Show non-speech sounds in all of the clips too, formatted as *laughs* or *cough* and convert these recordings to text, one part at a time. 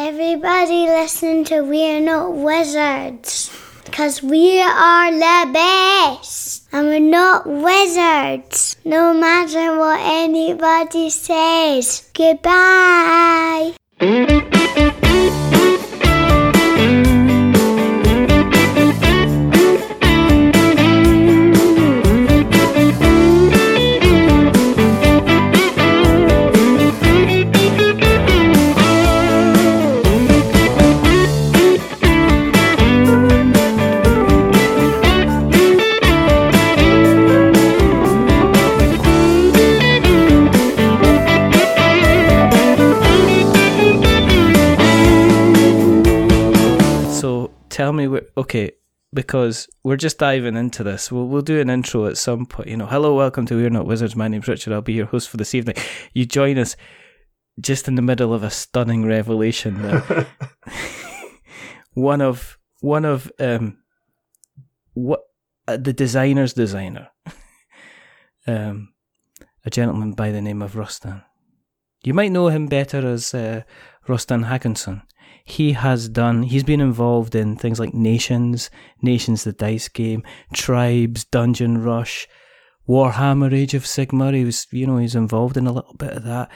Everybody listen to We're Not Wizards. Because we are the best. And we're not wizards. No matter what anybody says. Goodbye. Okay, because we're just diving into this. We'll we'll do an intro at some point. You know, hello, welcome to We're Not Wizards. My name's Richard. I'll be your host for this evening. You join us just in the middle of a stunning revelation *laughs* one of one of um what uh, the designer's designer, um, a gentleman by the name of Rustan. You might know him better as uh, Rustan Håkansson he has done he's been involved in things like nations nations the dice game tribes dungeon rush warhammer age of sigmar he was you know he's involved in a little bit of that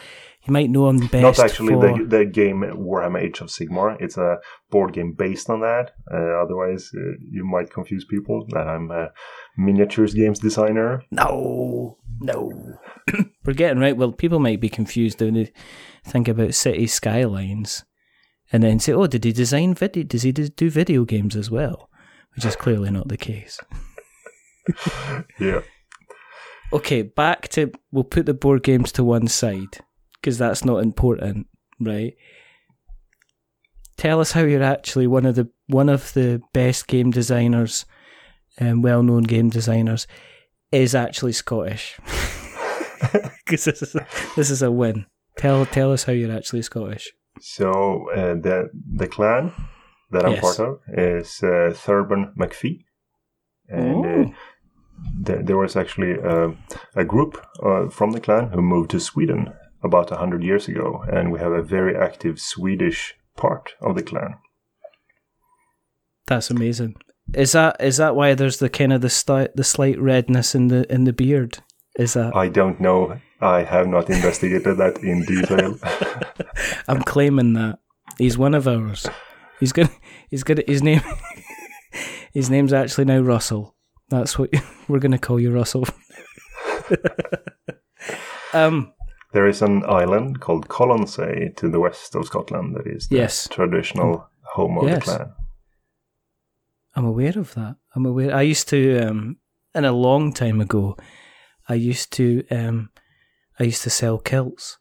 you might know him best Not actually for, the the game Warhammer Age of Sigmar. It's a board game based on that. Uh, otherwise, uh, you might confuse people that I'm a miniatures games designer. no no *clears throat* we're getting right well people might be confused when they think about city skylines and then say oh did he design video does he do video games as well which is clearly not the case *laughs* Yeah. okay, back to we'll put the board games to one side because that's not important, right? Tell us how you're actually one of the one of the best game designers and well-known game designers is actually Scottish. *laughs* *laughs* Because this is a, this is a win. Tell tell us how you're actually Scottish. So uh, the the clan that I'm Yes. part of is uh, Thurban McPhee, and uh, Ooh. th- there was actually uh, a group uh, from the clan who moved to Sweden about hundred years ago, and we have a very active Swedish part of the clan. That's amazing. Is that is that why there's the kind of the slight the slight redness in the in the beard? Is that I don't know. I have not investigated that in detail. *laughs* I'm claiming that he's one of ours. He's gonna. He's gonna. His name. *laughs* his name's actually now Russell. That's what *laughs* we're gonna call you, Russell. um. there is an island called Colonsay to the west of Scotland that is the Yes. traditional home of Yes. the clan. I'm aware of that. I'm aware. I used to, um, in a long time ago, I used to, um, I used to sell kilts.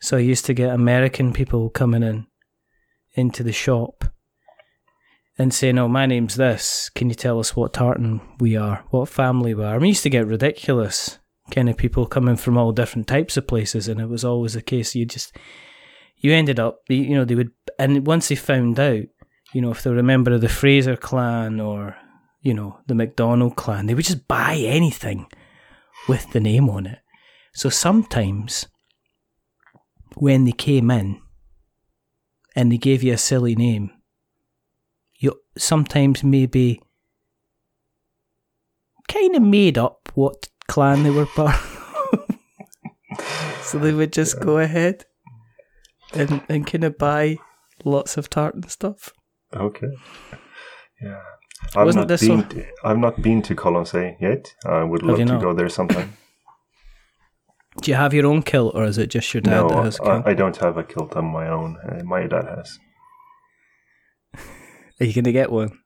So I used to get American people coming in into the shop and saying, "Oh, my name's this. Can you tell us what tartan we are? What family we are?" I mean, used to get ridiculous kind of people coming from all different types of places, and it was always the case. You just, you ended up, you know, they would, and once they found out you know, if they were a member of the Fraser clan or, you know, the McDonald clan, they would just buy anything with the name on it. So sometimes when they came in and they gave you a silly name, you sometimes maybe kind of made up what clan they were part of. *laughs* so they would just go ahead and, and kind of buy lots of tartan stuff. Okay. Yeah. I've Wasn't not this been so- to, I've not been to Colonsay yet. I would love to not? go there sometime. Do you have your own kilt, or is it just your dad no, that has a kilt? I, I don't have a kilt on my own. Uh, my dad has. *laughs* Are you going to get one?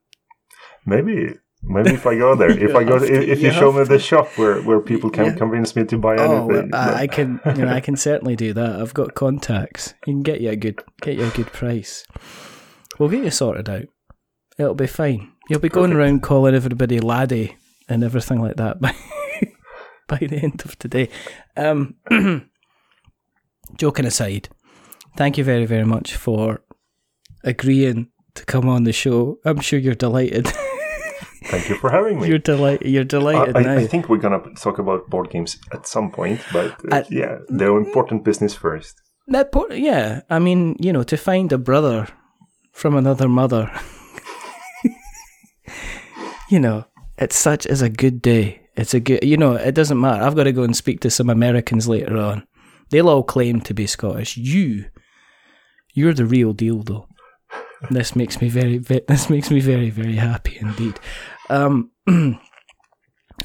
Maybe. Maybe if I go there, if I *laughs* go, to, if, if you you show have me the shop where, where people can Yeah. convince me to buy Oh, anything, well, I, I can. You know, I *laughs* can certainly do that. I've got contacts. You can get you a good, get you a good price. We'll get you sorted out. It'll be fine. You'll be going Perfect. around calling everybody laddie and everything like that *laughs* by by the end of today. Um, *clears throat* joking aside, thank you very very much for agreeing to come on the show. I'm sure you're delighted. *laughs* Thank you for having me. you're delighted. You're I, delighted I. I think we're gonna talk about board games at some point, but uh, At- yeah, the important business first. That po- yeah, I mean, you know, to find a brother from another mother, *laughs* you know, it's such as a good day. It's a good, you know, it doesn't matter. I've got to go and speak to some Americans later on. They'll all claim to be Scottish. You, you're the real deal, though. This makes me very, ve- this makes me very, very happy indeed. Um, *clears throat*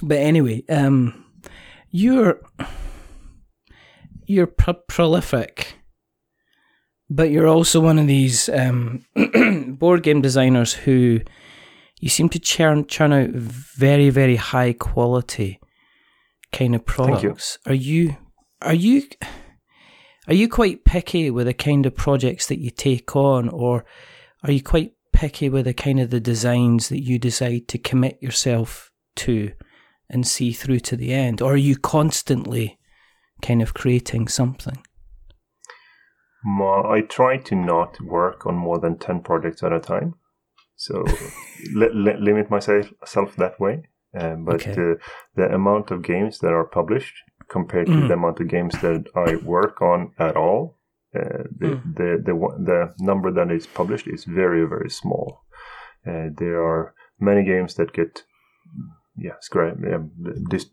but anyway, um, you're you're pro- prolific, but you're also one of these um, *clears throat* board game designers who you seem to churn churn out very very high quality kind of Thank you. products. Are you are you are you quite picky with the kind of projects that you take on, or are you quite picky with the kind of the designs that you decide to commit yourself to and see through to the end, or are you constantly kind of creating something? I try to not work on more than 10 projects at a time. So li- li- limit myself that way. Um, but Okay. uh, the amount of games that are published compared to Mm. the amount of games that I work on at all, uh, the, Mm. the, the, the number that is published is very, very small. Uh, there are many games that get yeah, scra- um, dis-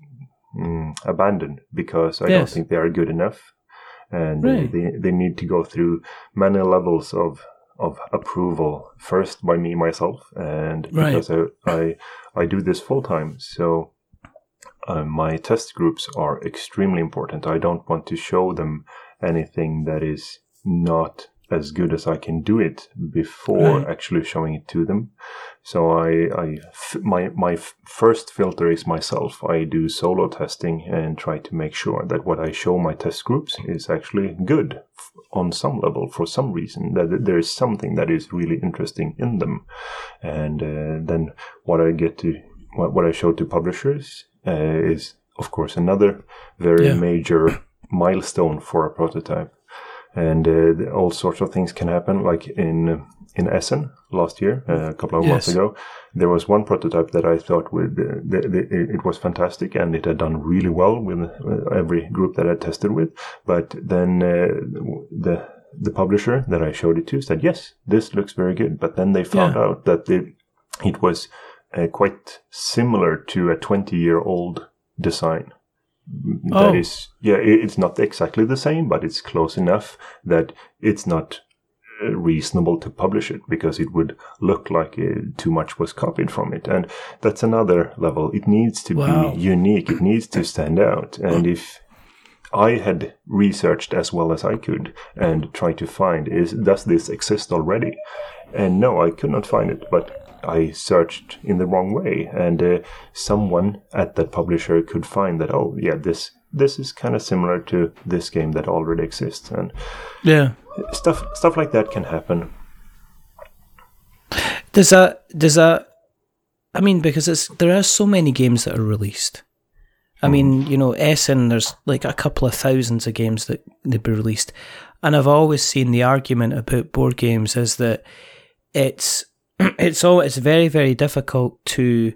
mm, abandoned because I don't think they are good enough. And uh, Right. they, they need to go through many levels of of approval first by me myself and Right. because I, I I do this full time so uh, my test groups are extremely important I don't want to show them anything that is not as good as I can do it before Right. actually showing it to them so I, I f- my my f- first filter is myself. I do solo testing and try to make sure that what I show my test groups is actually good f- on some level for some reason. That there is something that is really interesting in them, and uh, then what I get to what, what I show to publishers uh, is of course another very Yeah. major milestone for a prototype and uh, all sorts of things can happen. Like in in Essen last year, uh, a couple of months ago, there was one prototype that I thought the, the, it was fantastic and it had done really well with uh, every group that I tested with. But then uh, the the publisher that I showed it to said, "Yes, this looks very good." But then they found Yeah. out that it it was uh, quite similar to a twenty year old design that Oh. is yeah it's not exactly the same but it's close enough that it's not uh, reasonable to publish it because it would look like uh, too much was copied from it and that's another level it needs to Wow. be unique it needs to stand out and if I had researched as well as I could and tried to find is does this exist already? And no, I could not find it, but I searched in the wrong way, and uh, someone at that publisher could find that oh yeah this this is kind of similar to this game that already exists, and Yeah. stuff stuff like that can happen. Does that does that I mean because it's there are so many games that are released. I mean, you know, Essen there's like a couple of thousands of games that they've been released. And I've always seen the argument about board games is that it's *clears throat* it's all it's very, very difficult to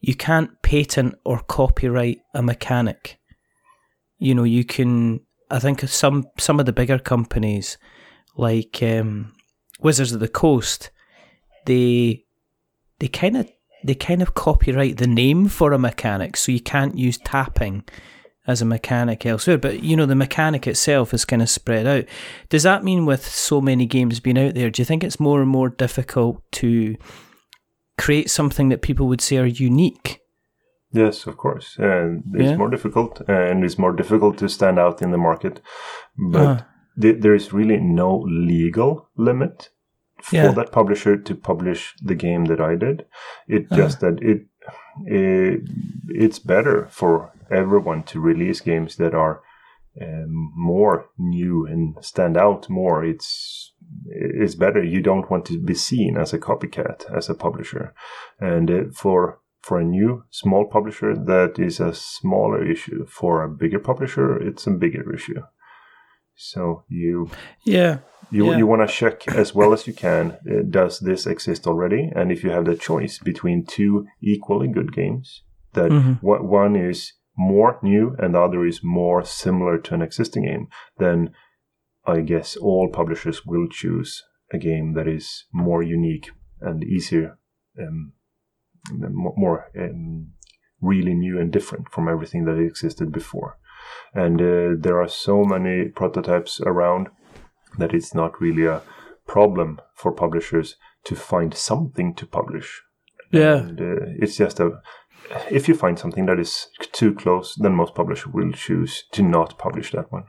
you can't patent or copyright a mechanic. You know, you can I think some some of the bigger companies like um, Wizards of the Coast they they kind of they kind of copyright the name for a mechanic, so you can't use tapping as a mechanic elsewhere. But you know, the mechanic itself is kind of spread out. Does that mean with so many games being out there, do you think it's more and more difficult to create something that people would say are unique? Yes, of course, and it's Yeah. more difficult, and it's more difficult to stand out in the market, but. Ah. th- there is really no legal limit for Yeah. that publisher to publish the game that I did. It Uh-huh. just that it, it it's better for everyone to release games that are um, more new and stand out more. It's it's better. You don't want to be seen as a copycat as a publisher, and uh, for for a new small publisher, that is a smaller issue. For a bigger publisher, it's a bigger issue. So you Yeah, you Yeah. you want to check as well as you can. Uh, does this exist already? And if you have the choice between two equally good games, that Mhm. what one is more new and the other is more similar to an existing game, then I guess all publishers will choose a game that is more unique and easier, um, more um, really new and different from everything that existed before. And uh, there are so many prototypes around that it's not really a problem for publishers to find something to publish. Yeah. And, uh, it's just a. If you find something that is too close, then most publishers will choose to not publish that one.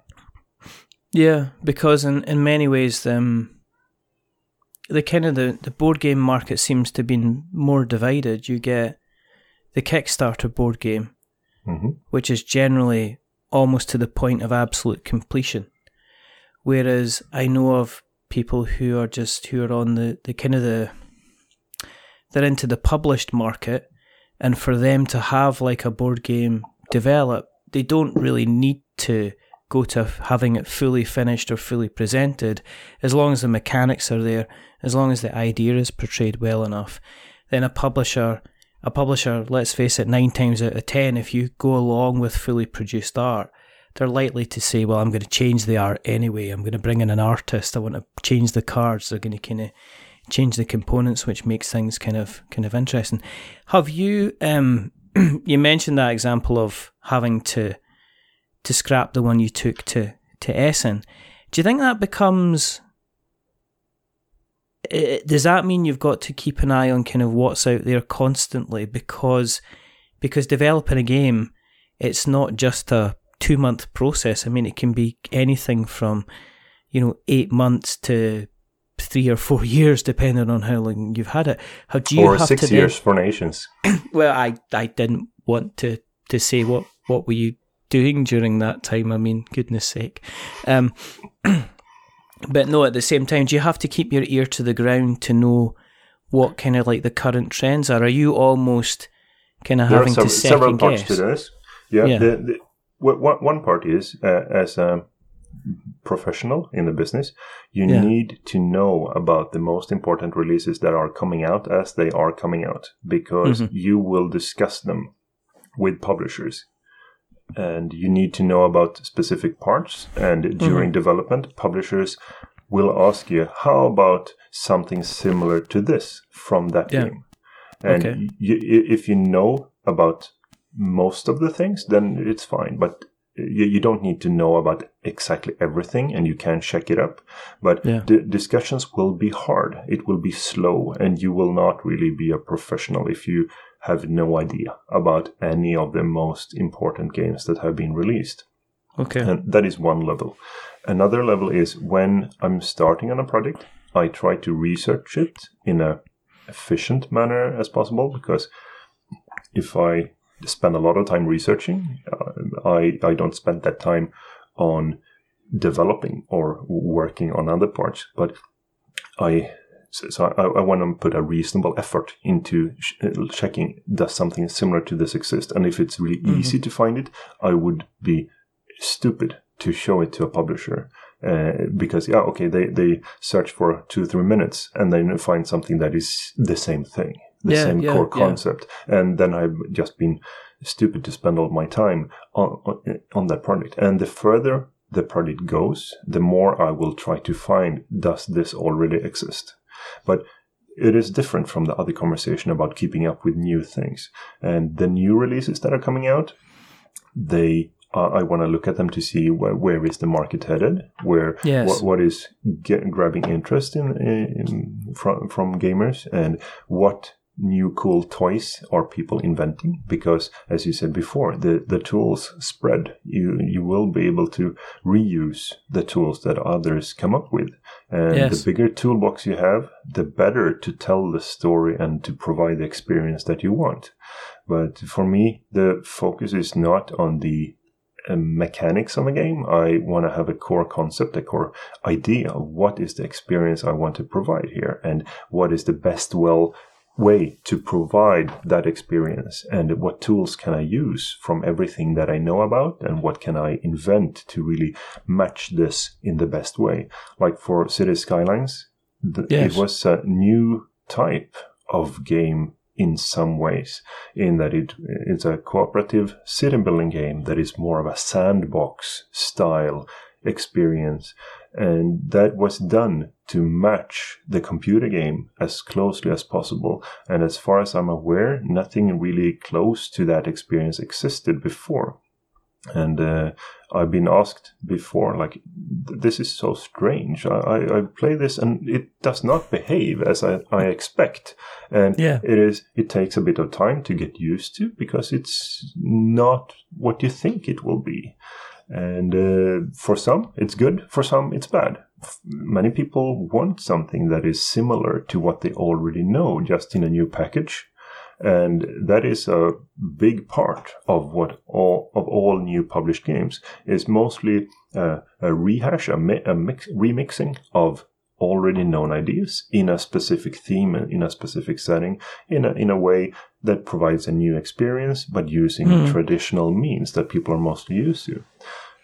Yeah, because in, in many ways, um, the kind of the, the board game market seems to been more divided. You get the Kickstarter board game, hmm which is generally almost to the point of absolute completion. Whereas I know of people who are just who are on the, the kind of the they're into the published market and for them to have like a board game develop, they don't really need to go to having it fully finished or fully presented as long as the mechanics are there, as long as the idea is portrayed well enough. Then a publisher a publisher, let's face it, nine times out of ten, if you go along with fully produced art, they're likely to say, Well, I'm going to change the art anyway. I'm going to bring in an artist. I want to change the cards. They're going to kind of change the components, which makes things kind of kind of interesting. Have you um *clears throat* you mentioned that example of having to to scrap the one you took to to Essen. Do you think that becomes does that mean you've got to keep an eye on kind of what's out there constantly because because developing a game it's not just a two month process i mean it can be anything from you know eight months to three or four *laughs* years depending on how long you've had it how do you or have six to years for nations. *coughs* well i i didn't want to to say what what were you doing during that time i mean goodness sake um *coughs* but no at the same time do you have to keep your ear to the ground to know what kind of like the current trends are are you almost kind of There having sev- to several second parts guess to this. Yeah, Yeah. The, the, one part is uh, as a professional in the business, you Yeah. need to know about the most important releases that are coming out as they are coming out because Mhm. you will discuss them with publishers. And you need to know about specific parts. And during development, publishers will ask you, "How about something similar to this from that Yeah. game?" And Okay. you, if you know about most of the things, then it's fine. But uh, you, you don't need to know about exactly everything, and you can check it up. But Yeah. the discussions will be hard. It will be slow, and you will not really be a professional if you have no idea about any of the most important games that have been released. okay And that is one level. Another level is when I'm starting on a project, I try to research it in a efficient manner as possible because if I spend a lot of time researching, uh, I I don't spend that time on developing or working on other parts, but I so, so I, I want to put a reasonable effort into sh- uh, checking does something similar to this exist, and if it's really easy to find it, I would be stupid to show it to a publisher uh, because yeah okay they they search for two three minutes and then find something that is the same thing the Yeah, same yeah, core yeah. concept and then i've just been stupid to spend all my time on, on on that project and the further the project goes the more i will try to find does this already exist but it is different from the other conversation about keeping up with new things and the new releases that are coming out they uh, I want to look at them to see where, where is the market headed, where Yes. what, what is get, grabbing interest in, in from from gamers, and what new cool toys are people inventing? Because as you said before, the the tools spread. You you will be able to reuse the tools that others come up with, and Yes. the bigger toolbox you have, the better to tell the story and to provide the experience that you want. But for me, the focus is not on the uh, mechanics of a game. I want to have a core concept, a core idea of what is the experience I want to provide here and what is the best well way to provide that experience and what tools can I use from everything that I know about and what can I invent to really match this in the best way. Like for City Skylines, th- Yes. it was a new type of game in some ways, in that it it's a cooperative city building game that is more of a sandbox style experience. And that was done to match the computer game as closely as possible. And as far as I'm aware, nothing really close to that experience existed before. And uh, I've been asked before, like, this is so strange. I, I, I, play this and it does not behave as I, I expect. And yeah. it is, it takes a bit of time to get used to because it's not what you think it will be. And uh, for some, it's good. For some, it's bad. Many people want something that is similar to what they already know, just in a new package. And that is a big part of what all of all new published games is mostly uh, a rehash, a, mi- a mix, remixing of already known ideas in a specific theme in a specific setting in a, in a way that provides a new experience but using mm. traditional means that people are mostly used to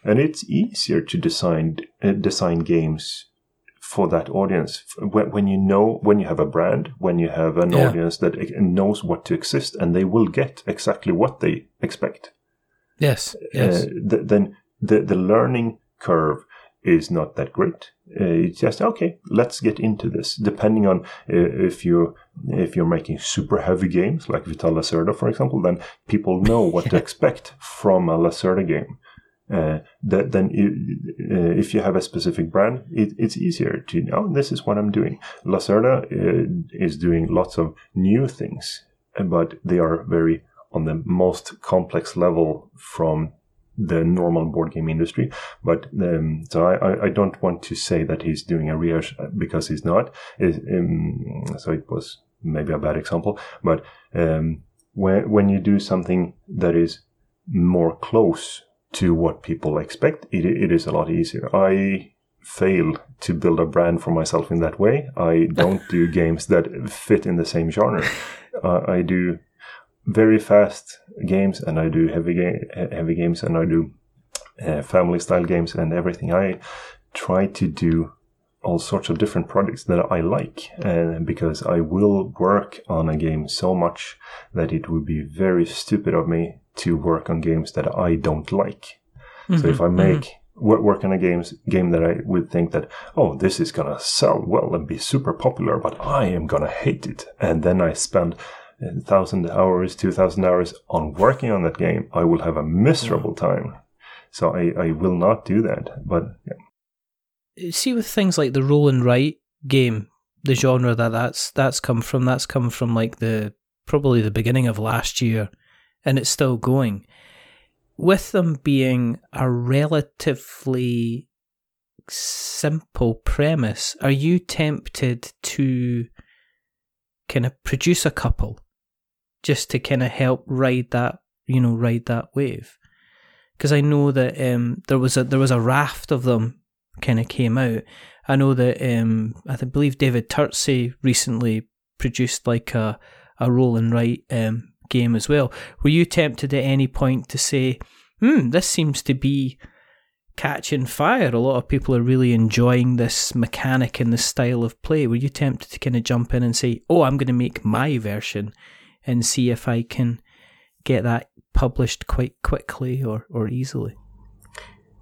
and it's easier to design uh, design games for that audience when, when, you know when you have a brand when you have an yeah. audience that knows what to exist and they will get exactly what they expect yes yes uh, th- then the the learning curve is not that great. Uh, it's just okay. Let's get into this. Depending on uh, if you if you're making super heavy games like Vital Lacerda, for example, then people know what to *laughs* expect from a Lacerda game. Uh, that then you, uh, if you have a specific brand, it, it's easier to know oh, this is what I'm doing. Lacerda uh, is doing lots of new things, but they are very on the most complex level from the normal board game industry. But um, so I, I don't want to say that he's doing a rehash because he's not. It, um, so it was maybe a bad example. But um, when when you do something that is more close to what people expect, it, it is a lot easier. I fail to build a brand for myself in that way. I don't do *laughs* games that fit in the same genre. *laughs* Uh, I do very fast games and I do heavy ga- heavy games and I do uh, family style games and everything. I try to do all sorts of different projects that I like and because I will work on a game so much that it would be very stupid of me to work on games that I don't like. Mm-hmm, so if I make mm-hmm. work on a games game that I would think that oh this is gonna sell well and be super popular, but I am gonna hate it, and then I spend thousand hours, two thousand hours on working on that game, I will have a miserable mm. time. So I, I will not do that. But yeah. see, with things like the roll and write game, the genre that that's that's come from, that's come from like the probably the beginning of last year, and it's still going. With them being a relatively simple premise, are you tempted to kind of produce a couple just to kind of help ride that, you know, ride that wave. Because I know that um, there was a there was a raft of them kind of came out. I know that um, I believe David Turczi recently produced like a a roll and write um, game as well. Were you tempted at any point to say, "Hmm, this seems to be catching fire. A lot of people are really enjoying this mechanic and this style of play. Were you tempted to kind of jump in and say, "Oh, I'm going to make my version," and see if I can get that published quite quickly or, or easily?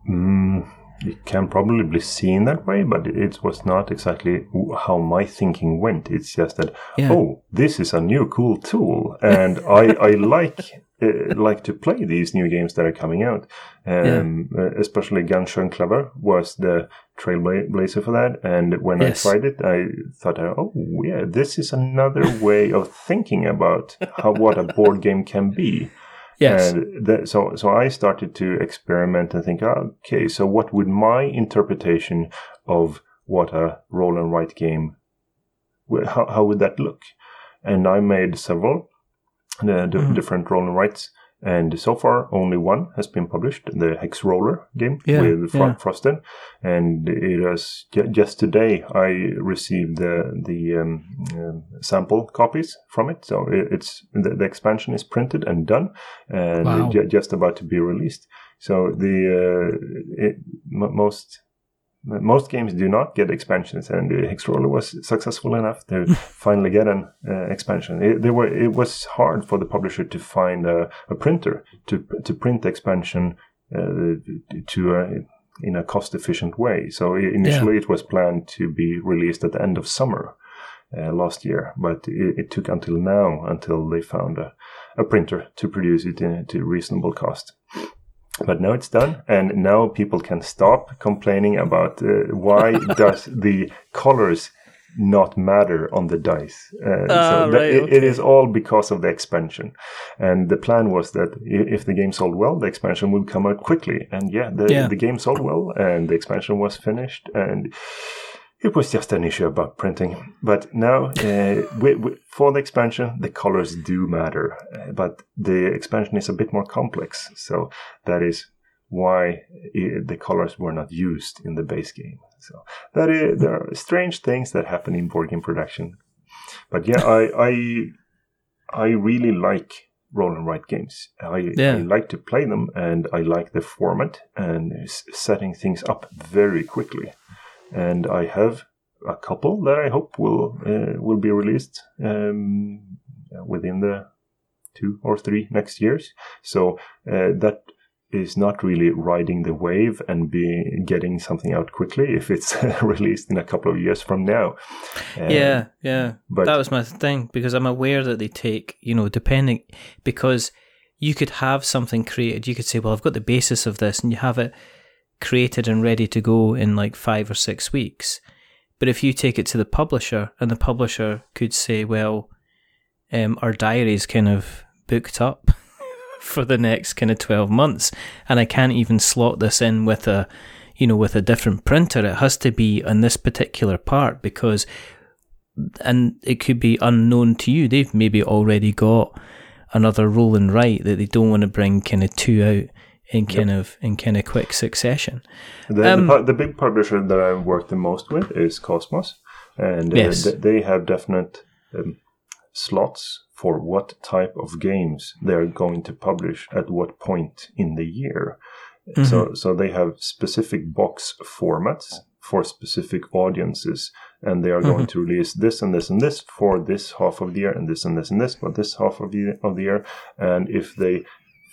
Mm, it can probably be seen that way, but it was not exactly how my thinking went. It's just that, yeah. oh, this is a new cool tool, and *laughs* I, I like uh, like to play these new games that are coming out. Um, yeah. uh, especially Ganz Clever was the trailblazer for that. And when yes. I tried it, I thought, oh yeah, this is another way of thinking about how what a board game can be. Yes. And the, so, so I started to experiment and think, okay, so what would my interpretation of what a roll and write game, how, how would that look? And I made several uh, mm-hmm. different roll and writes. And so far, only one has been published, the Hex Roller game yeah, with Fro- yeah. Frosted. And it was just today I received the the um, uh, sample copies from it. So it's the, the, expansion is printed and done, and wow. just about to be released. So the uh, it, most most games do not get expansions, and uh, Hexroller was successful enough to *laughs* finally get an uh, expansion. It, they were, it was hard for the publisher to find a, a printer to to print the expansion uh, to uh, in a cost efficient way. So initially it was planned to be released at the end of summer uh, last year, but it, it took until now until they found a, a printer to produce it in, to a reasonable cost. But now it's done, and now people can stop complaining about uh, why *laughs* does the colors not matter on the dice. Uh, Ah, so right, it- it okay. is all because of the expansion. And the plan was that if the game sold well, the expansion would come out quickly. And yeah, the, Yeah. the game sold well, and the expansion was finished, and it was just an issue about printing. But now, uh, wi- wi- for the expansion, the colors do matter, uh, but the expansion is a bit more complex. So that is why i the colors were not used in the base game. So that is, there are strange things that happen in board game production. But yeah, I I, I really like roll and write games. I, Yeah. I like to play them, and I like the format and setting things up very quickly. And I have a couple that I hope will uh, will be released um, within the two or three next years. So uh, that is not really riding the wave and be getting something out quickly if it's *laughs* released in a couple of years from now. Uh, yeah, yeah. but- that was my thing because I'm aware that they take, you know, depending because you could have something created. You could say, well, I've got the basis of this, and you have it created and ready to go in like five or six weeks. But if you take it to the publisher, and the publisher could say, well, um, our diary's kind of booked up *laughs* for the next kind of 12 months, and I can't even slot this in with a, you know, with a different printer. It has to be on this particular part because and it could be unknown to you. They've maybe already got another roll and write that they don't want to bring kind of two out in kind of in kind of quick succession. The, Um, the, the big publisher that I've worked the most with is Kosmos, and uh, Yes. th- they have definite um, slots for what type of games they're going to publish at what point in the year. So, so they have specific box formats for specific audiences, and they are going to release this and this and this for this half of the year, and this and this and this for this half of the of the year. And if they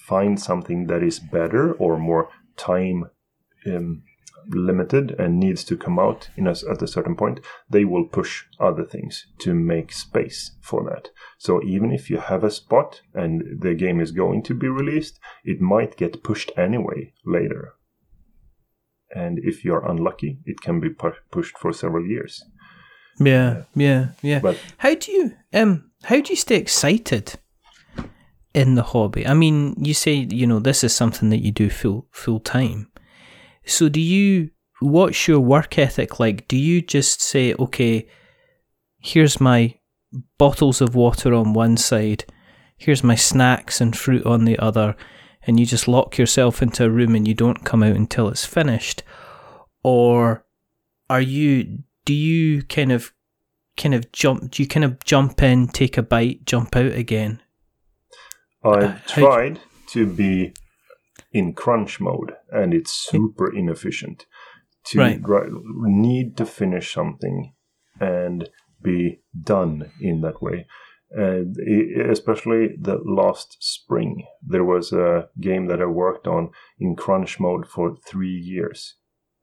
find something that is better or more time um, limited and needs to come out in a, at a certain point, they will push other things to make space for that. So even if you have a spot and the game is going to be released, it might get pushed anyway later. And if you're unlucky, it can be pu- pushed for several years. Yeah, yeah, yeah. But How do you um how do you stay excited in the hobby? I mean, you say you know this is something that you do full full time. So do you what's your work ethic like? Do you just say, okay, here's my bottles of water on one side, here's my snacks and fruit on the other, and you just lock yourself into a room and you don't come out until it's finished? Or are you do you kind of kind of jump do you kind of jump in, take a bite, jump out again? I've tried to be in crunch mode, and it's super inefficient. To Right. ri- need to finish something and be done in that way. And especially the last spring, there was a game that I worked on in crunch mode for three years.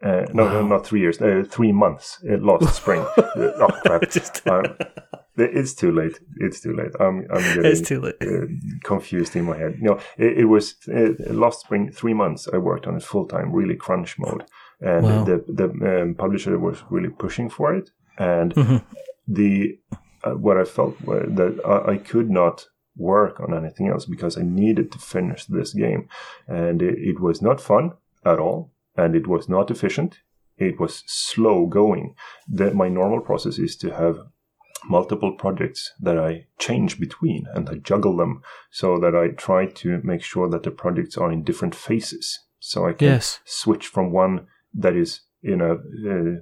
Uh, no, no, not three years. Uh, three months. Uh, last spring. Uh, *laughs* oh crap! Just- Um, *laughs* it's too late. It's too late. I'm, I'm *laughs* getting It's too late. uh, confused in my head. No, it, it was uh, last spring, three months. I worked on it full time, really crunch mode, and Wow. the the um, publisher was really pushing for it. And Mhm. the uh, what I felt were that I, I could not work on anything else because I needed to finish this game, and it, it was not fun at all, and it was not efficient. It was slow going. That my normal process is to have multiple projects that I change between and I juggle them so that I try to make sure that the projects are in different phases. So I can Yes. switch from one that is in a, uh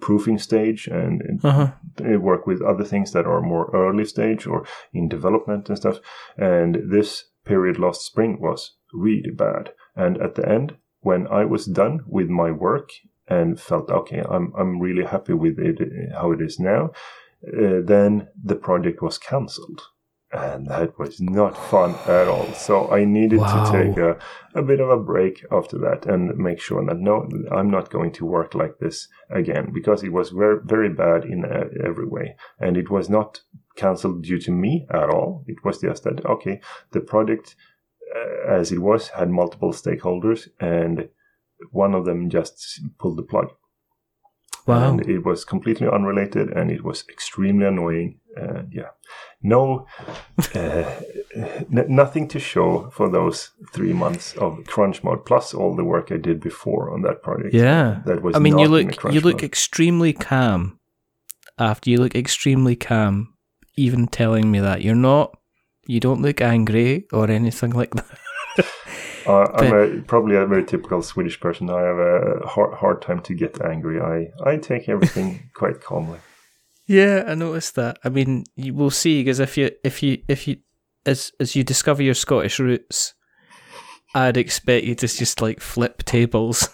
proofing stage and, and Uh huh. uh, work with other things that are more early stage or in development and stuff. And this period last spring was really bad. And at the end, when I was done with my work and felt okay, I'm I'm really happy with it how it is now. Uh, then the project was cancelled, and that was not fun at all. So I needed Wow. to take a, a bit of a break after that and make sure that no, I'm not going to work like this again because it was very, very bad in uh, every way. And it was not cancelled due to me at all. It was just that, okay, the project uh, as it was had multiple stakeholders and one of them just pulled the plug. Wow. And it was completely unrelated and it was extremely annoying. And yeah, no, uh, n- nothing to show for those three months of crunch mode, plus all the work I did before on that project. Yeah. That was I mean, you look you look mode. extremely calm. After you look extremely calm, even telling me that you're not, you don't look angry or anything like that. *laughs* Uh, I'm a, probably a very typical Swedish person. I have a hard, hard time to get angry. I, I take everything *laughs* quite calmly. Yeah, I noticed that. I mean, you will see because if you if you if you as as you discover your Scottish roots, I'd expect you to just like flip tables,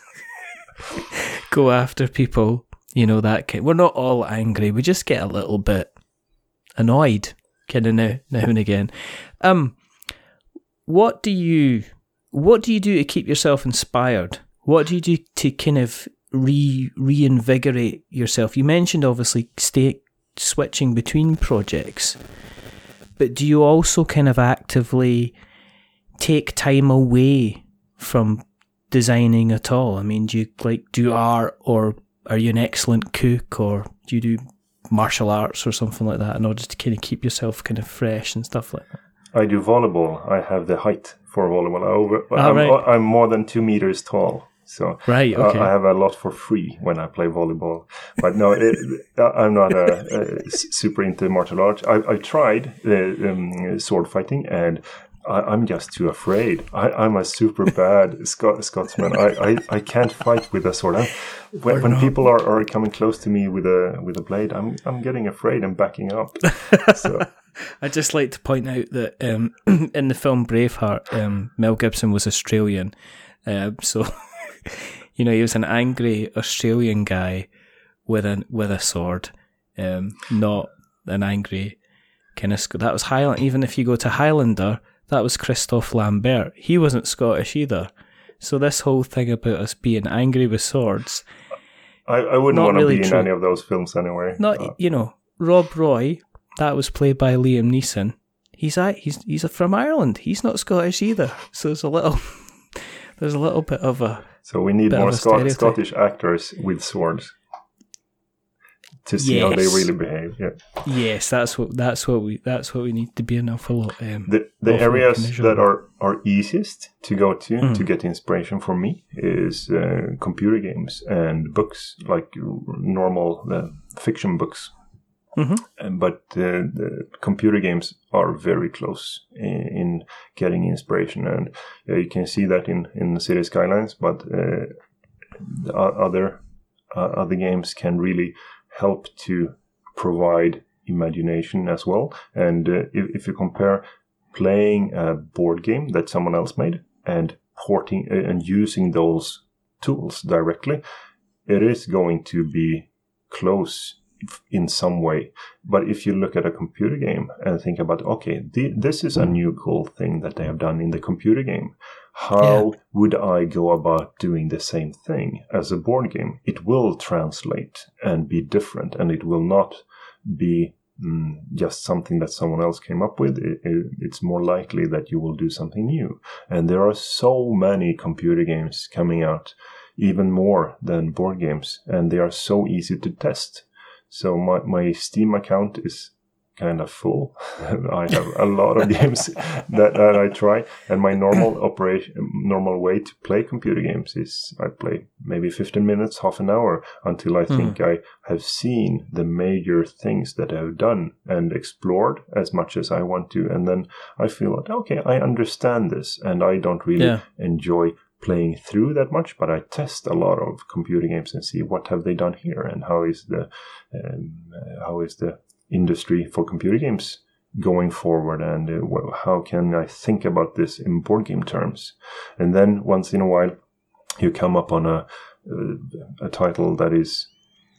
*laughs* go after people. You know that kind. We're not all angry. We just get a little bit annoyed, kind of now now and again. Um, what do you what do you do to keep yourself inspired? What do you do to kind of re reinvigorate yourself? You mentioned obviously stay switching between projects, but do you also kind of actively take time away from designing at all? I mean, do you like do art or are you an excellent cook or do you do martial arts or something like that in order to kind of keep yourself kind of fresh and stuff like that? I do volleyball. I have the height for volleyball. I Over, Ah, I'm, right. I'm more than two meters tall. So Right, uh, okay. I have a lot for free when I play volleyball. But no, it, *laughs* I'm not uh, s- super into martial arts. I, I tried uh, um, sword fighting and I, I'm just too afraid. I, I'm a super bad Scot- Scotsman. I, I, I can't fight with a sword. I'm, when when people are, are coming close to me with a with a blade, I'm I'm getting afraid and backing up. *laughs* So *laughs* I'd just like to point out that um, *clears throat* in the film Braveheart, um, Mel Gibson was Australian. Um, so, *laughs* you know, he was an angry Australian guy with an with a sword, um, not an angry kind of. That was Highland. Even if you go to Highlander, that was Christophe Lambert. He wasn't Scottish either. So this whole thing about us being angry with swords, I, I wouldn't want to really be in true. any of those films anyway. not Uh, you know Rob Roy. That was played by Liam Neeson. He's I- he's he's from Ireland. He's not Scottish either. So there's a little *laughs* there's a little bit of a So we need more Scot- Scottish actors with swords to see how they really behave. Yeah, yes. That's what that's what we that's what we need to be an awful lot. Um, the the areas that are are easiest to go to Mm. to get inspiration for me is uh, computer games and books like normal uh, fiction books. Mhm. But uh, the computer games are very close in, in getting inspiration, and uh, you can see that in in the city skylines. But uh, the other uh, other games can really help to provide imagination as well. And uh, if, if you compare playing a board game that someone else made and porting uh, and using those tools directly, it is going to be close in some way. But if you look at a computer game and think about, okay, th- this is a new cool thing that they have done in the computer game. How would I go about doing the same thing as a board game? It will translate and be different, and it will not be mm, just something that someone else came up with. It, it, it's more likely that you will do something new. And there are so many computer games coming out, even more than board games, and they are so easy to test. So my, my Steam account is kind of full. *laughs* I have a lot of games *laughs* that, that I try, and my normal *clears throat* operation, normal way to play computer games is I play maybe 15 minutes, half an hour until I hmm. think I have seen the major things that I've done and explored as much as I want to, and then I feel like okay, I understand this, and I don't really Yeah. enjoy playing through that much, but I test a lot of computer games and see what have they done here and how is the um, uh, how is the industry for computer games going forward and uh, how can I think about this in board game terms, and then once in a while you come up on a uh, a title that is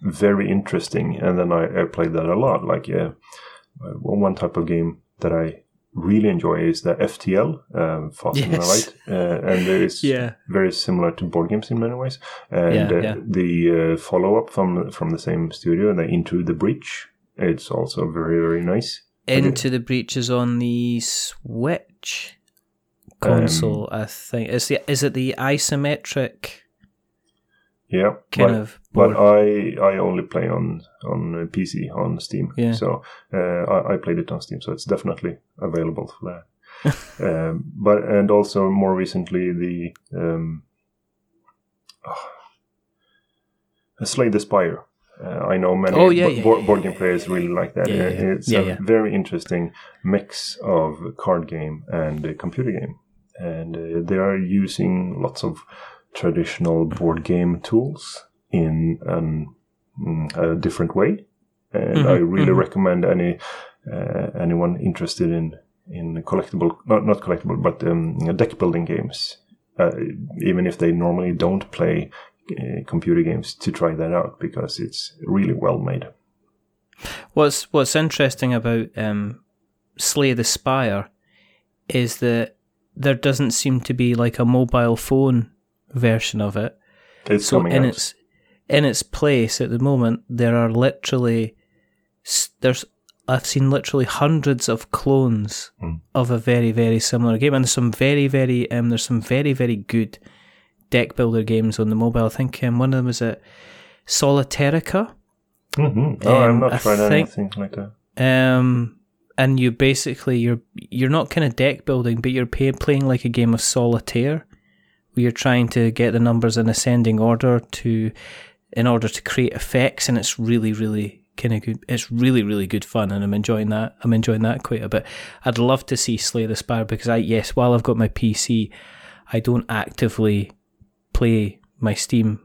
very interesting, and then I, I played that a lot. Like uh, uh, one type of game that I really enjoy is the FTL, um, Fast and Yes. Right, uh, and it's Yeah. very similar to board games in many ways. And Yeah, uh, yeah. the uh, follow up from from the same studio, the Into the Breach, it's also very very nice. Into the Breach is on the Switch console, I think. Is the is it the isometric Yeah, kind but, of but? I I only play on on PC on Steam. Yeah. So uh, I, I played it on Steam, so it's definitely available for that. *laughs* um, but and also more recently the um, oh, Slay the Spire. Uh, I know many Oh, yeah, yeah, board, yeah, board game players really like that. Uh. It's a very interesting mix of card game and computer game, and uh, they are using lots of traditional board game tools in an, mm, a different way. And Mhm, I really mhm. recommend any uh, anyone interested in in collectible, not not collectible, but um, deck building games, uh, even if they normally don't play uh, computer games, to try that out because it's really well made. What's What's interesting about um, Slay the Spire is that there doesn't seem to be like a mobile phone version of it. It's so coming in out. its in its place at the moment, there are literally there's I've seen literally hundreds of clones Mm. of a very very similar game, and there's some very very um there's some very very good deck builder games on the mobile. I think um, one of them is at Solitarica. hmm Oh, um, not I tried think- anything like that. Um, and you basically you're you're not kind of deck building, but you're pay, playing like a game of solitaire, where you're trying to get the numbers in ascending order to, in order to create effects, and it's really really kind of good. It's really really good fun, and I'm enjoying that. I'm enjoying that quite a bit. I'd love to see Slay the Spire because I yes, while I've got my PC, I don't actively play my Steam,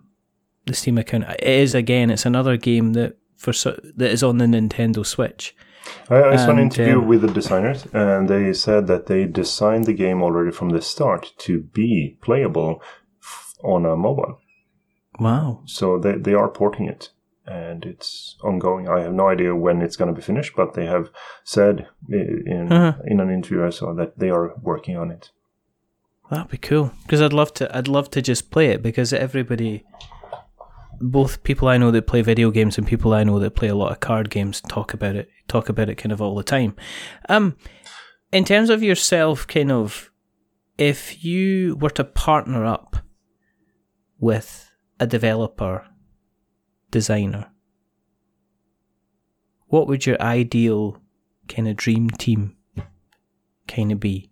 the Steam account. It is again, it's another game that for that is on the Nintendo Switch. I, I saw an interview um, with the designers, and they said that they designed the game already from the start to be playable f- on a mobile. Wow. So they, they are porting it, and it's ongoing. I have no idea when it's going to be finished, but they have said in Uh-huh. in an interview I saw that they are working on it. That'd be cool because I'd love to. I'd love to just play it because everybody, both people I know that play video games and people I know that play a lot of card games, talk about it. Talk about it kind of all the time. Um, in terms of yourself, kind of, if you were to partner up with a developer, designer, what would your ideal kind of dream team kind of be?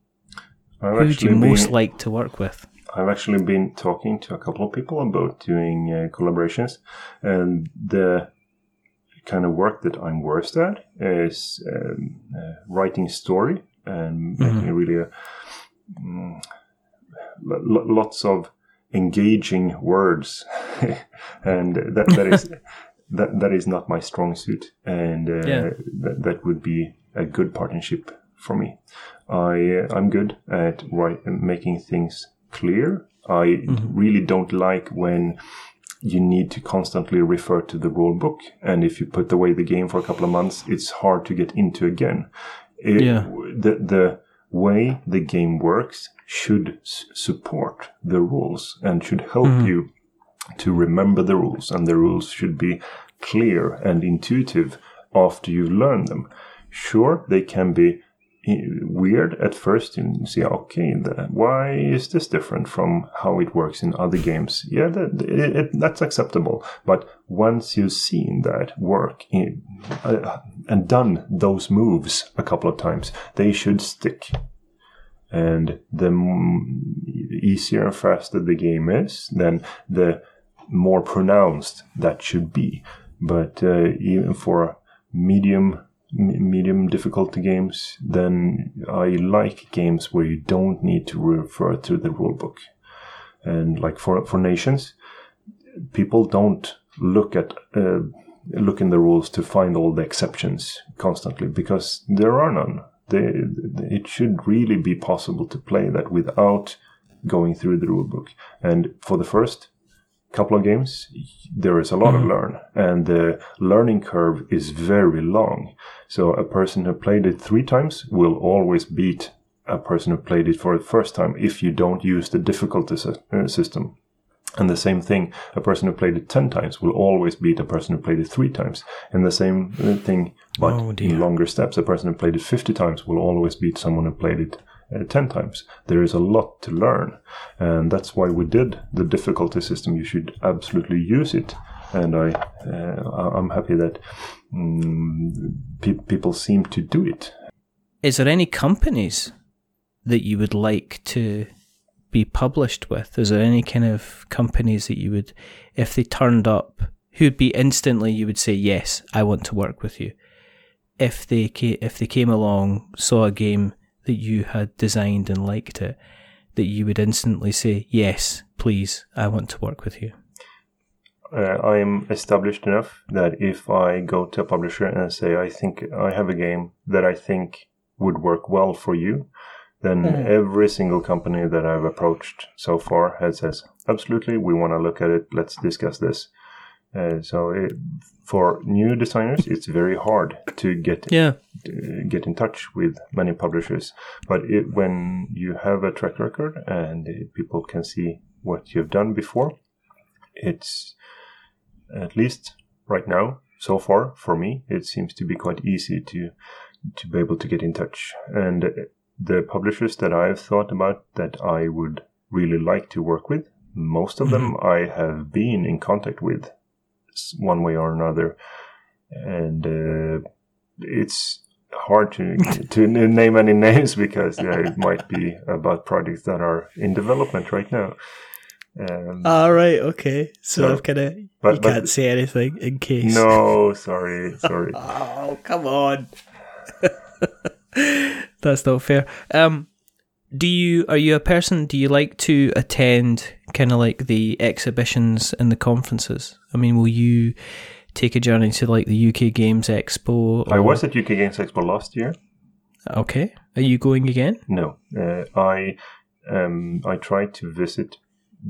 Who would you most been- like to work with? I've actually been talking to a couple of people about doing uh, collaborations, and the kind of work that I'm worst at is um, uh, writing story and making really a, mm, lo- lo- lots of engaging words, *laughs* and that that is. *laughs* That, that is not my strong suit, and uh, Yeah. that, that would be a good partnership for me. I uh, I'm good at write, making things clear. I mm-hmm. really don't like when you need to constantly refer to the rule book, and if you put away the game for a couple of months, it's hard to get into again. It- Yeah. The the way the game works should s- support the rules and should help mm-hmm. you to remember the rules, and the rules should be clear and intuitive after you've learned them. Sure, they can be weird at first. You see, okay, the, why is this different from how it works in other games? Yeah, that, it, it, that's acceptable. But once you've seen that work in, uh, and done those moves a couple of times, they should stick. And the easier and faster the game is, then the more pronounced that should be. But uh, even for medium medium difficulty games, then I like games where you don't need to refer to the rulebook. And like for for nations, people don't look at uh, look in the rules to find all the exceptions constantly because there are none. They, it should really be possible to play that without going through the rulebook. And for the first couple of games, there is a lot mm-hmm. of learn, and the learning curve is very long. So a person who played it three times will always beat a person who played it for the first time if you don't use the difficulty uh, system. And the same thing, a person who played it 10 times will always beat a person who played it three times. And the same uh, thing, but oh in longer steps, a person who played it 50 times will always beat someone who played it 10 times. There is a lot to learn. And that's why we did the difficulty system. You should absolutely use it. And I, uh, I'm happy that um, pe- people seem to do it. Is there any companies that you would like to be published with? Is there any kind of companies that you would, if they turned up, who'd be instantly you would say yes, I want to work with you. If they came, if they came along, saw a game that you had designed and liked it, that you would instantly say, Yes, please, I want to work with you? Uh, I am established enough that if I go to a publisher and say, I think I have a game that I think would work well for you, then mm. every single company that I've approached so far has says, absolutely, we want to look at it. Let's discuss this. Uh, so it, for new designers, *laughs* it's very hard to get yeah. Uh, get in touch with many publishers. But it, when you have a track record and people can see what you've done before, it's at least right now, so far for me, it seems to be quite easy to to be able to get in touch. And the publishers that I've thought about that I would really like to work with, most of them mm-hmm. I have been in contact with one way or another, and uh, it's hard to to name any *laughs* names because it might be about projects that are in development right now. Um, All right, okay. So, so kind of you but, can't say anything in case. No, sorry, *laughs* sorry. oh, come on. *laughs* That's not fair. Um, do you are you a person? Do you like to attend kind of like the exhibitions and the conferences? I mean, will you take a journey to like the UK Games Expo? Or... I was at UK Games Expo last year. Okay, are you going again? No, uh, I um, I try to visit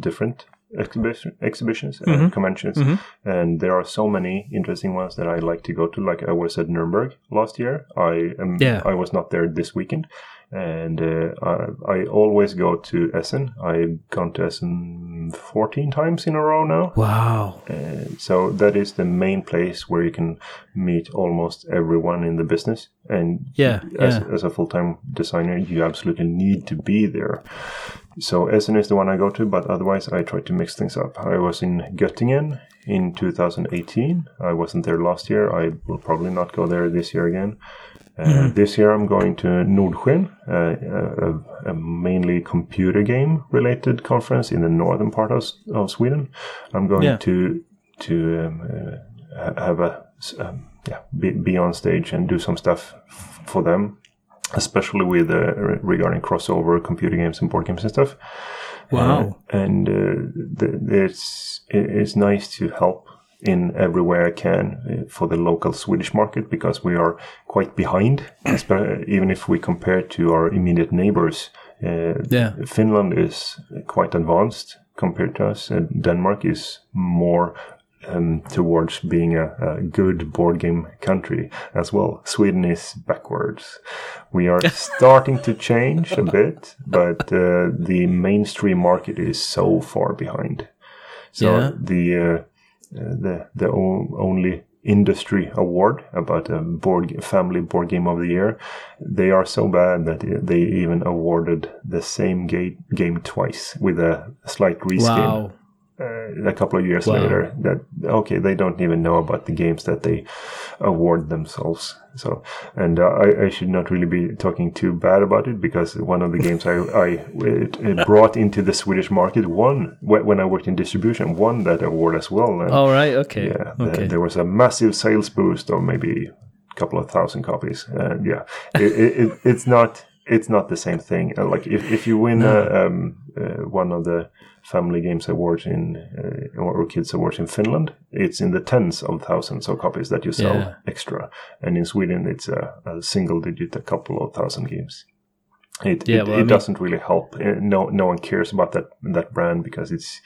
different exhibition, exhibitions and mm-hmm. conventions, mm-hmm. and there are so many interesting ones that I like to go to. Like I was at Nuremberg last year. I am. Yeah. I was not there this weekend, and uh, I, I, always go to Essen. I've gone to Essen 14 times in a row now. Wow. Uh, so that is the main place where you can meet almost everyone in the business. And yeah, as, yeah. as a full time designer, you absolutely need to be there. So Essen is the one I go to, but otherwise I try to mix things up. I was in Göttingen in 2018. I wasn't there last year. I will probably not go there this year again. Uh, mm-hmm. This year I'm going to Nordsken, uh, a, a, mainly computer game related conference in the northern part of, of Sweden. I'm going yeah. to to um, uh, have a um, yeah be, be, on stage and do some stuff f- for them, especially with uh, regarding crossover computer games and board games and stuff. Wow! Uh, and the, it's it's nice to help in every way I can uh, for the local Swedish market because we are quite behind, *clears throat* even if we compare to our immediate neighbors. Uh, yeah. Finland is quite advanced compared to us, and Denmark is more um, towards being a, a, good board game country as well. Sweden is backwards. We are *laughs* starting to change a bit, but uh, the mainstream market is so far behind. So yeah. the uh, the the only industry award about a board family board game of the year. They are so bad that they even awarded the same game game twice with a slight reskin. Wow uh, a couple of years wow. later that okay they don't even know about the games that they award themselves so and uh, I, I, should not really be talking too bad about it because one of the games I, *laughs* I it, it brought into the Swedish market won when I worked in distribution won that award as well and oh right okay yeah okay. The, there was a massive sales boost of maybe a couple of thousand copies and yeah it, it, it's not it's not the same thing uh, like if, if you win no. uh, um, uh, one of the Family Games Awards in uh, or Kids Awards in Finland, it's in the tens of thousands of copies that you sell yeah. extra, and in Sweden it's a, a, single digit, a couple of thousand games. It yeah, it, well, it doesn't really help. Uh, no, no one cares about that that brand because it's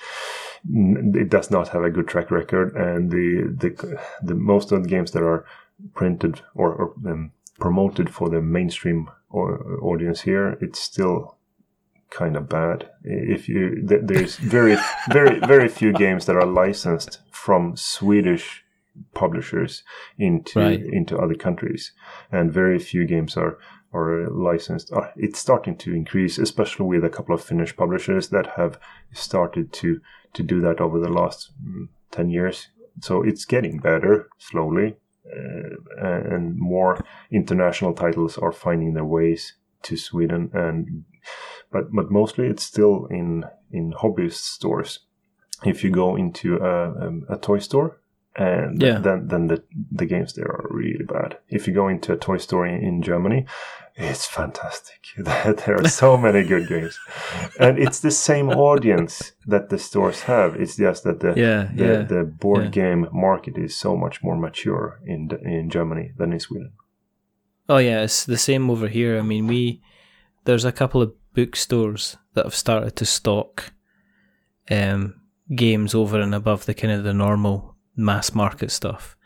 it does not have a good track record, and the the, the most of the games that are printed or, or um, promoted for the mainstream audience here, it's still kind of bad. If you th- there's very *laughs* very very few games that are licensed from Swedish publishers into Right. into other countries, and very few games are are licensed. Uh, it's starting to increase, especially with a couple of Finnish publishers that have started to to do that over the last mm, ten years. So it's getting better slowly, Uh, uh, and more international titles are finding their ways to Sweden and but but mostly it's still in in hobbyist stores. If you go into a, a toy store, and Yeah. then then the the games there are really bad. If you go into a toy store in, in Germany, it's fantastic. *laughs* there are so many good games, and it's the same audience that the stores have. It's just that the Yeah, the, yeah, the board yeah. game market is so much more mature in in Germany than in Sweden. Oh yeah, it's the same over here. I mean, we there's a couple of bookstores that have started to stock um, games over and above the kind of the normal mass market stuff,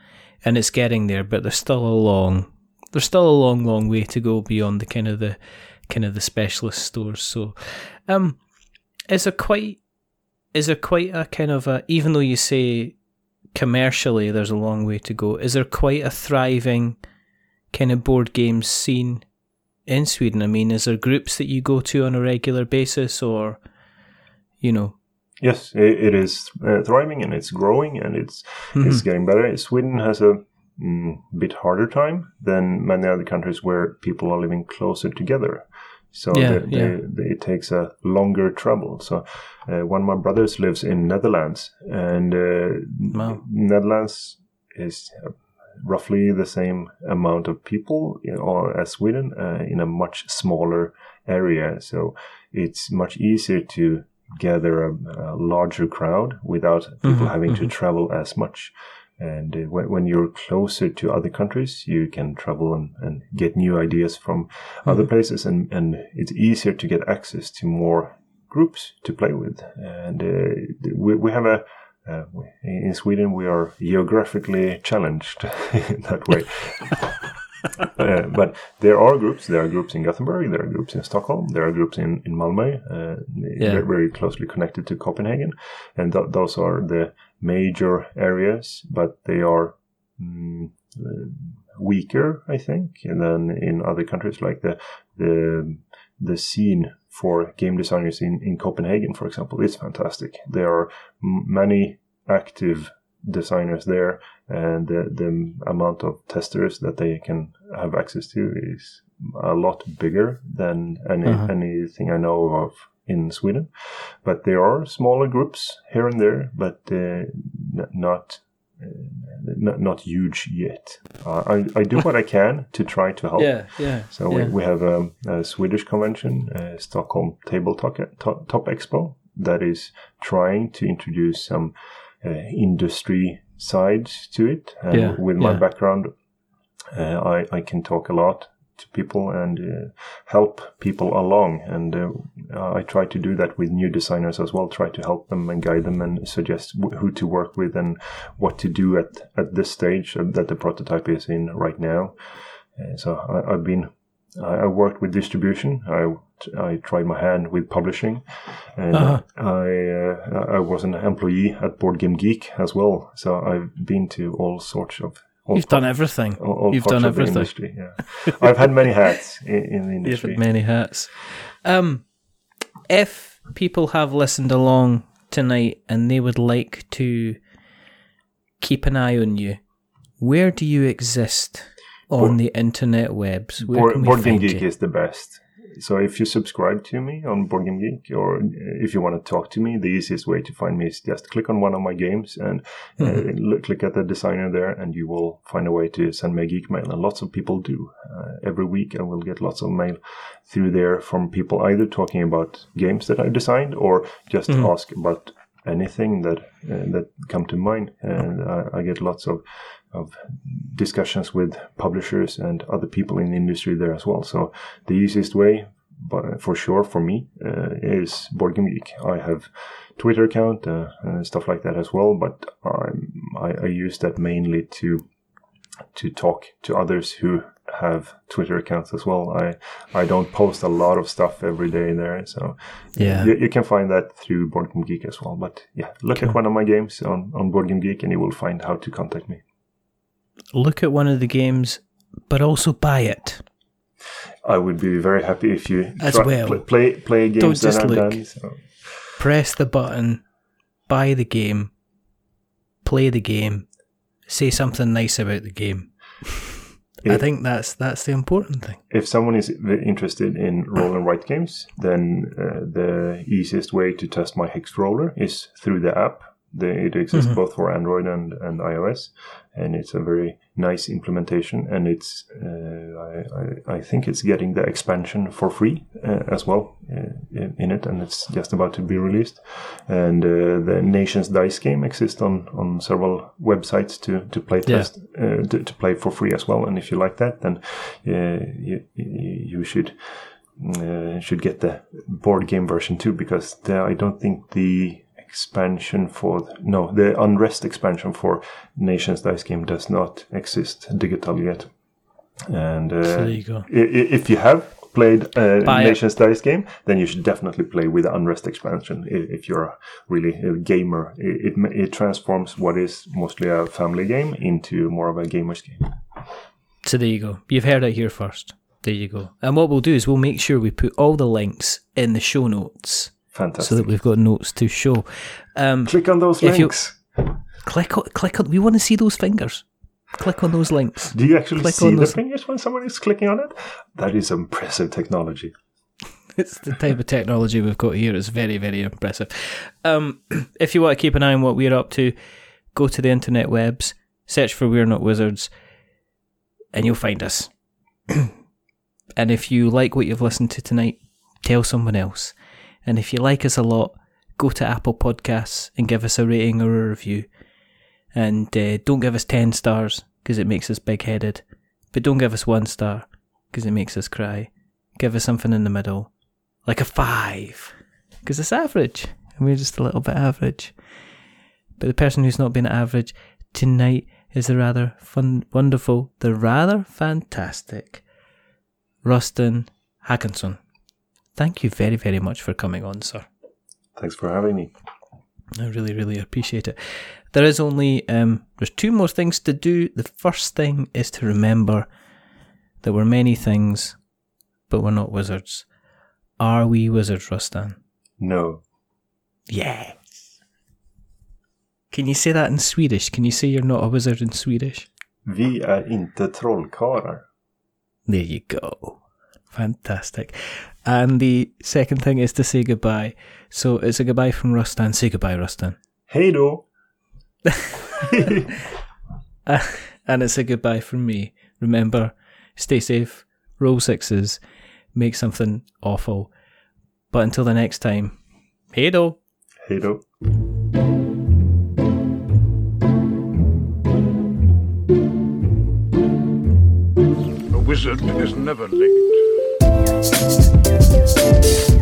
and it's getting there. But there's still a long, there's still a long, long way to go beyond the kind of the kind of the specialist stores. So, um, is there quite is there quite a kind of a even though you say commercially there's a long way to go, is there quite a thriving kind of board games scene in Sweden? I mean, is there groups that you go to on a regular basis, or you know? Yes, it, it is uh, thriving and it's growing and it's Mm-hmm. it's getting better. Sweden has a mm, bit harder time than many other countries where people are living closer together. So Yeah, the, yeah. The, the, it takes a longer travel. So uh, one of my brothers lives in Netherlands, and uh, Wow. Netherlands is roughly the same amount of people you know, as Sweden uh, in a much smaller area. So it's much easier to gather a, a larger crowd without people Mhm, having to mhm. travel as much. And uh, when, when you're closer to other countries, you can travel and, and get new ideas from other places, and, and it's easier to get access to more groups to play with. And uh, we, we have a uh, in Sweden, we are geographically challenged *laughs* in that way. *laughs* Uh, *laughs* but there are groups. There are groups in Gothenburg. There are groups in Stockholm. There are groups in in Malmö. Uh, Yeah. They're very closely connected to Copenhagen, and th- those are the major areas. But they are mm, uh, weaker, I think, than in other countries. Like the the the scene for game designers in, in Copenhagen, for example, is fantastic. There are m- many active designers there, and the, the amount of testers that they can have access to is a lot bigger than any, Uh-huh. anything I know of in Sweden. But there are smaller groups here and there, but uh, n- not. Uh, not, not huge yet. Uh, I, I do what I can to try to help. Yeah, yeah. So yeah. we, we have um, a Swedish convention, uh, Stockholm Tabletop Top, Top Expo, that is trying to introduce some uh, industry sides to it. And Yeah, with my yeah. background, uh, I, I can talk a lot to people and uh, help people along. And uh, I try to do that with new designers as well. Try to help them and guide them and suggest wh- who to work with and what to do at, at this stage that the prototype is in right now. Uh, so I, I've been I I worked with distribution. I I tried my hand with publishing, and Uh-huh. I uh, I was an employee at Board Game Geek as well. So I've been to all sorts of. You've done everything. all, all You've done everything. industry. Yeah, I've had many hats in, in the You've industry. had many hats. Um, if people have listened along tonight and they would like to keep an eye on you, where do you exist on Board- the internet webs? Where Board, can we Board Game find Geek you? is the best. So if you subscribe to me on Board Game Geek, or if you want to talk to me, the easiest way to find me is just click on one of my games and uh, Mm-hmm. look, click at the designer there, and you will find a way to send me a geek mail. And lots of people do uh, every week, and we'll get lots of mail through there from people either talking about games that I've designed or just Mhm. ask about anything that uh, that come to mind. And I, I get lots of of discussions with publishers and other people in the industry there as well. So the easiest way but for sure for me uh, is Board Game Geek. I have Twitter account uh, and stuff like that as well, but I, I use that mainly to to talk to others who have Twitter accounts as well. I I don't post a lot of stuff every day there, so Yeah. you, you can find that through Board Game Geek as well. But yeah, look at one of my games on on Board Game Geek, and you will find how to contact me. Look at one of the games, but also buy it. I would be very happy if you As try- well. play play, play games Don't just look. done. So. Press the button, buy the game, play the game, say something nice about the game. *laughs* I think that's that's the important thing. if someone is interested in roll and write games, then uh, the easiest way to test my hex roller is through the app. The, it exists Mhm. both for Android and, and iOS, and it's a very nice implementation. And it's uh, I, I, I think it's getting the expansion for free uh, as well uh, in, it, and it's just about to be released. And uh, the Nations Dice game exists on, on several websites to to play Yeah. test uh, to, to play for free as well. And if you like that, then uh, you, you should uh, should get the board game version too, because the, I don't think the expansion for no the unrest expansion for Nations Dice game does not exist digitally yet. And uh, So you go. if you have played uh, it. Nations Dice game, then you should definitely play with the Unrest expansion. If you're really a gamer, it, it it transforms what is mostly a family game into more of a gamer's game. So there you go. You've heard it here first. There you go. And what we'll do is we'll make sure we put all the links in the show notes Fantastic. so that we've got notes to show. Um, Click on those links. click on, click on. We want to see those fingers. Click on those links. Do you actually click see the those- fingers when someone is clicking on it? That is impressive technology. *laughs* It's the type of technology we've got here. It's very, very impressive. Um, *clears throat* if you want to keep an eye on what we're up to, go to the internet webs, search for We're Not Wizards, and you'll find us. *clears throat* and if you like what you've listened to tonight, tell someone else. And if you like us a lot, go to Apple Podcasts and give us a rating or a review. And uh, don't give us 10 stars because it makes us big headed. But don't give us one star because it makes us cry. Give us something in the middle like a five, because it's average, and we're just a little bit average. But the person who's not been average tonight is the rather fun, wonderful, the rather fantastic Rustan Håkansson. Thank you very, very much for coming on, sir. Thanks for having me. I really, really appreciate it. There is only um, there's two more things to do. The first thing is to remember that we're many things, but we're not wizards. Are we wizards, Rustan? No. Yes. Can you say that in Swedish? Can you say you're not a wizard in Swedish? Vi är inte trollkarlar. There you go. Fantastic. And the second thing is to say goodbye. So it's a goodbye from Rustan. Say goodbye, Rustan. Hey, då! *laughs* *laughs* and it's a goodbye from me. Remember, stay safe, roll sixes, make something awful. But until the next time, hey do. Hey, då! A wizard is never late. Nor is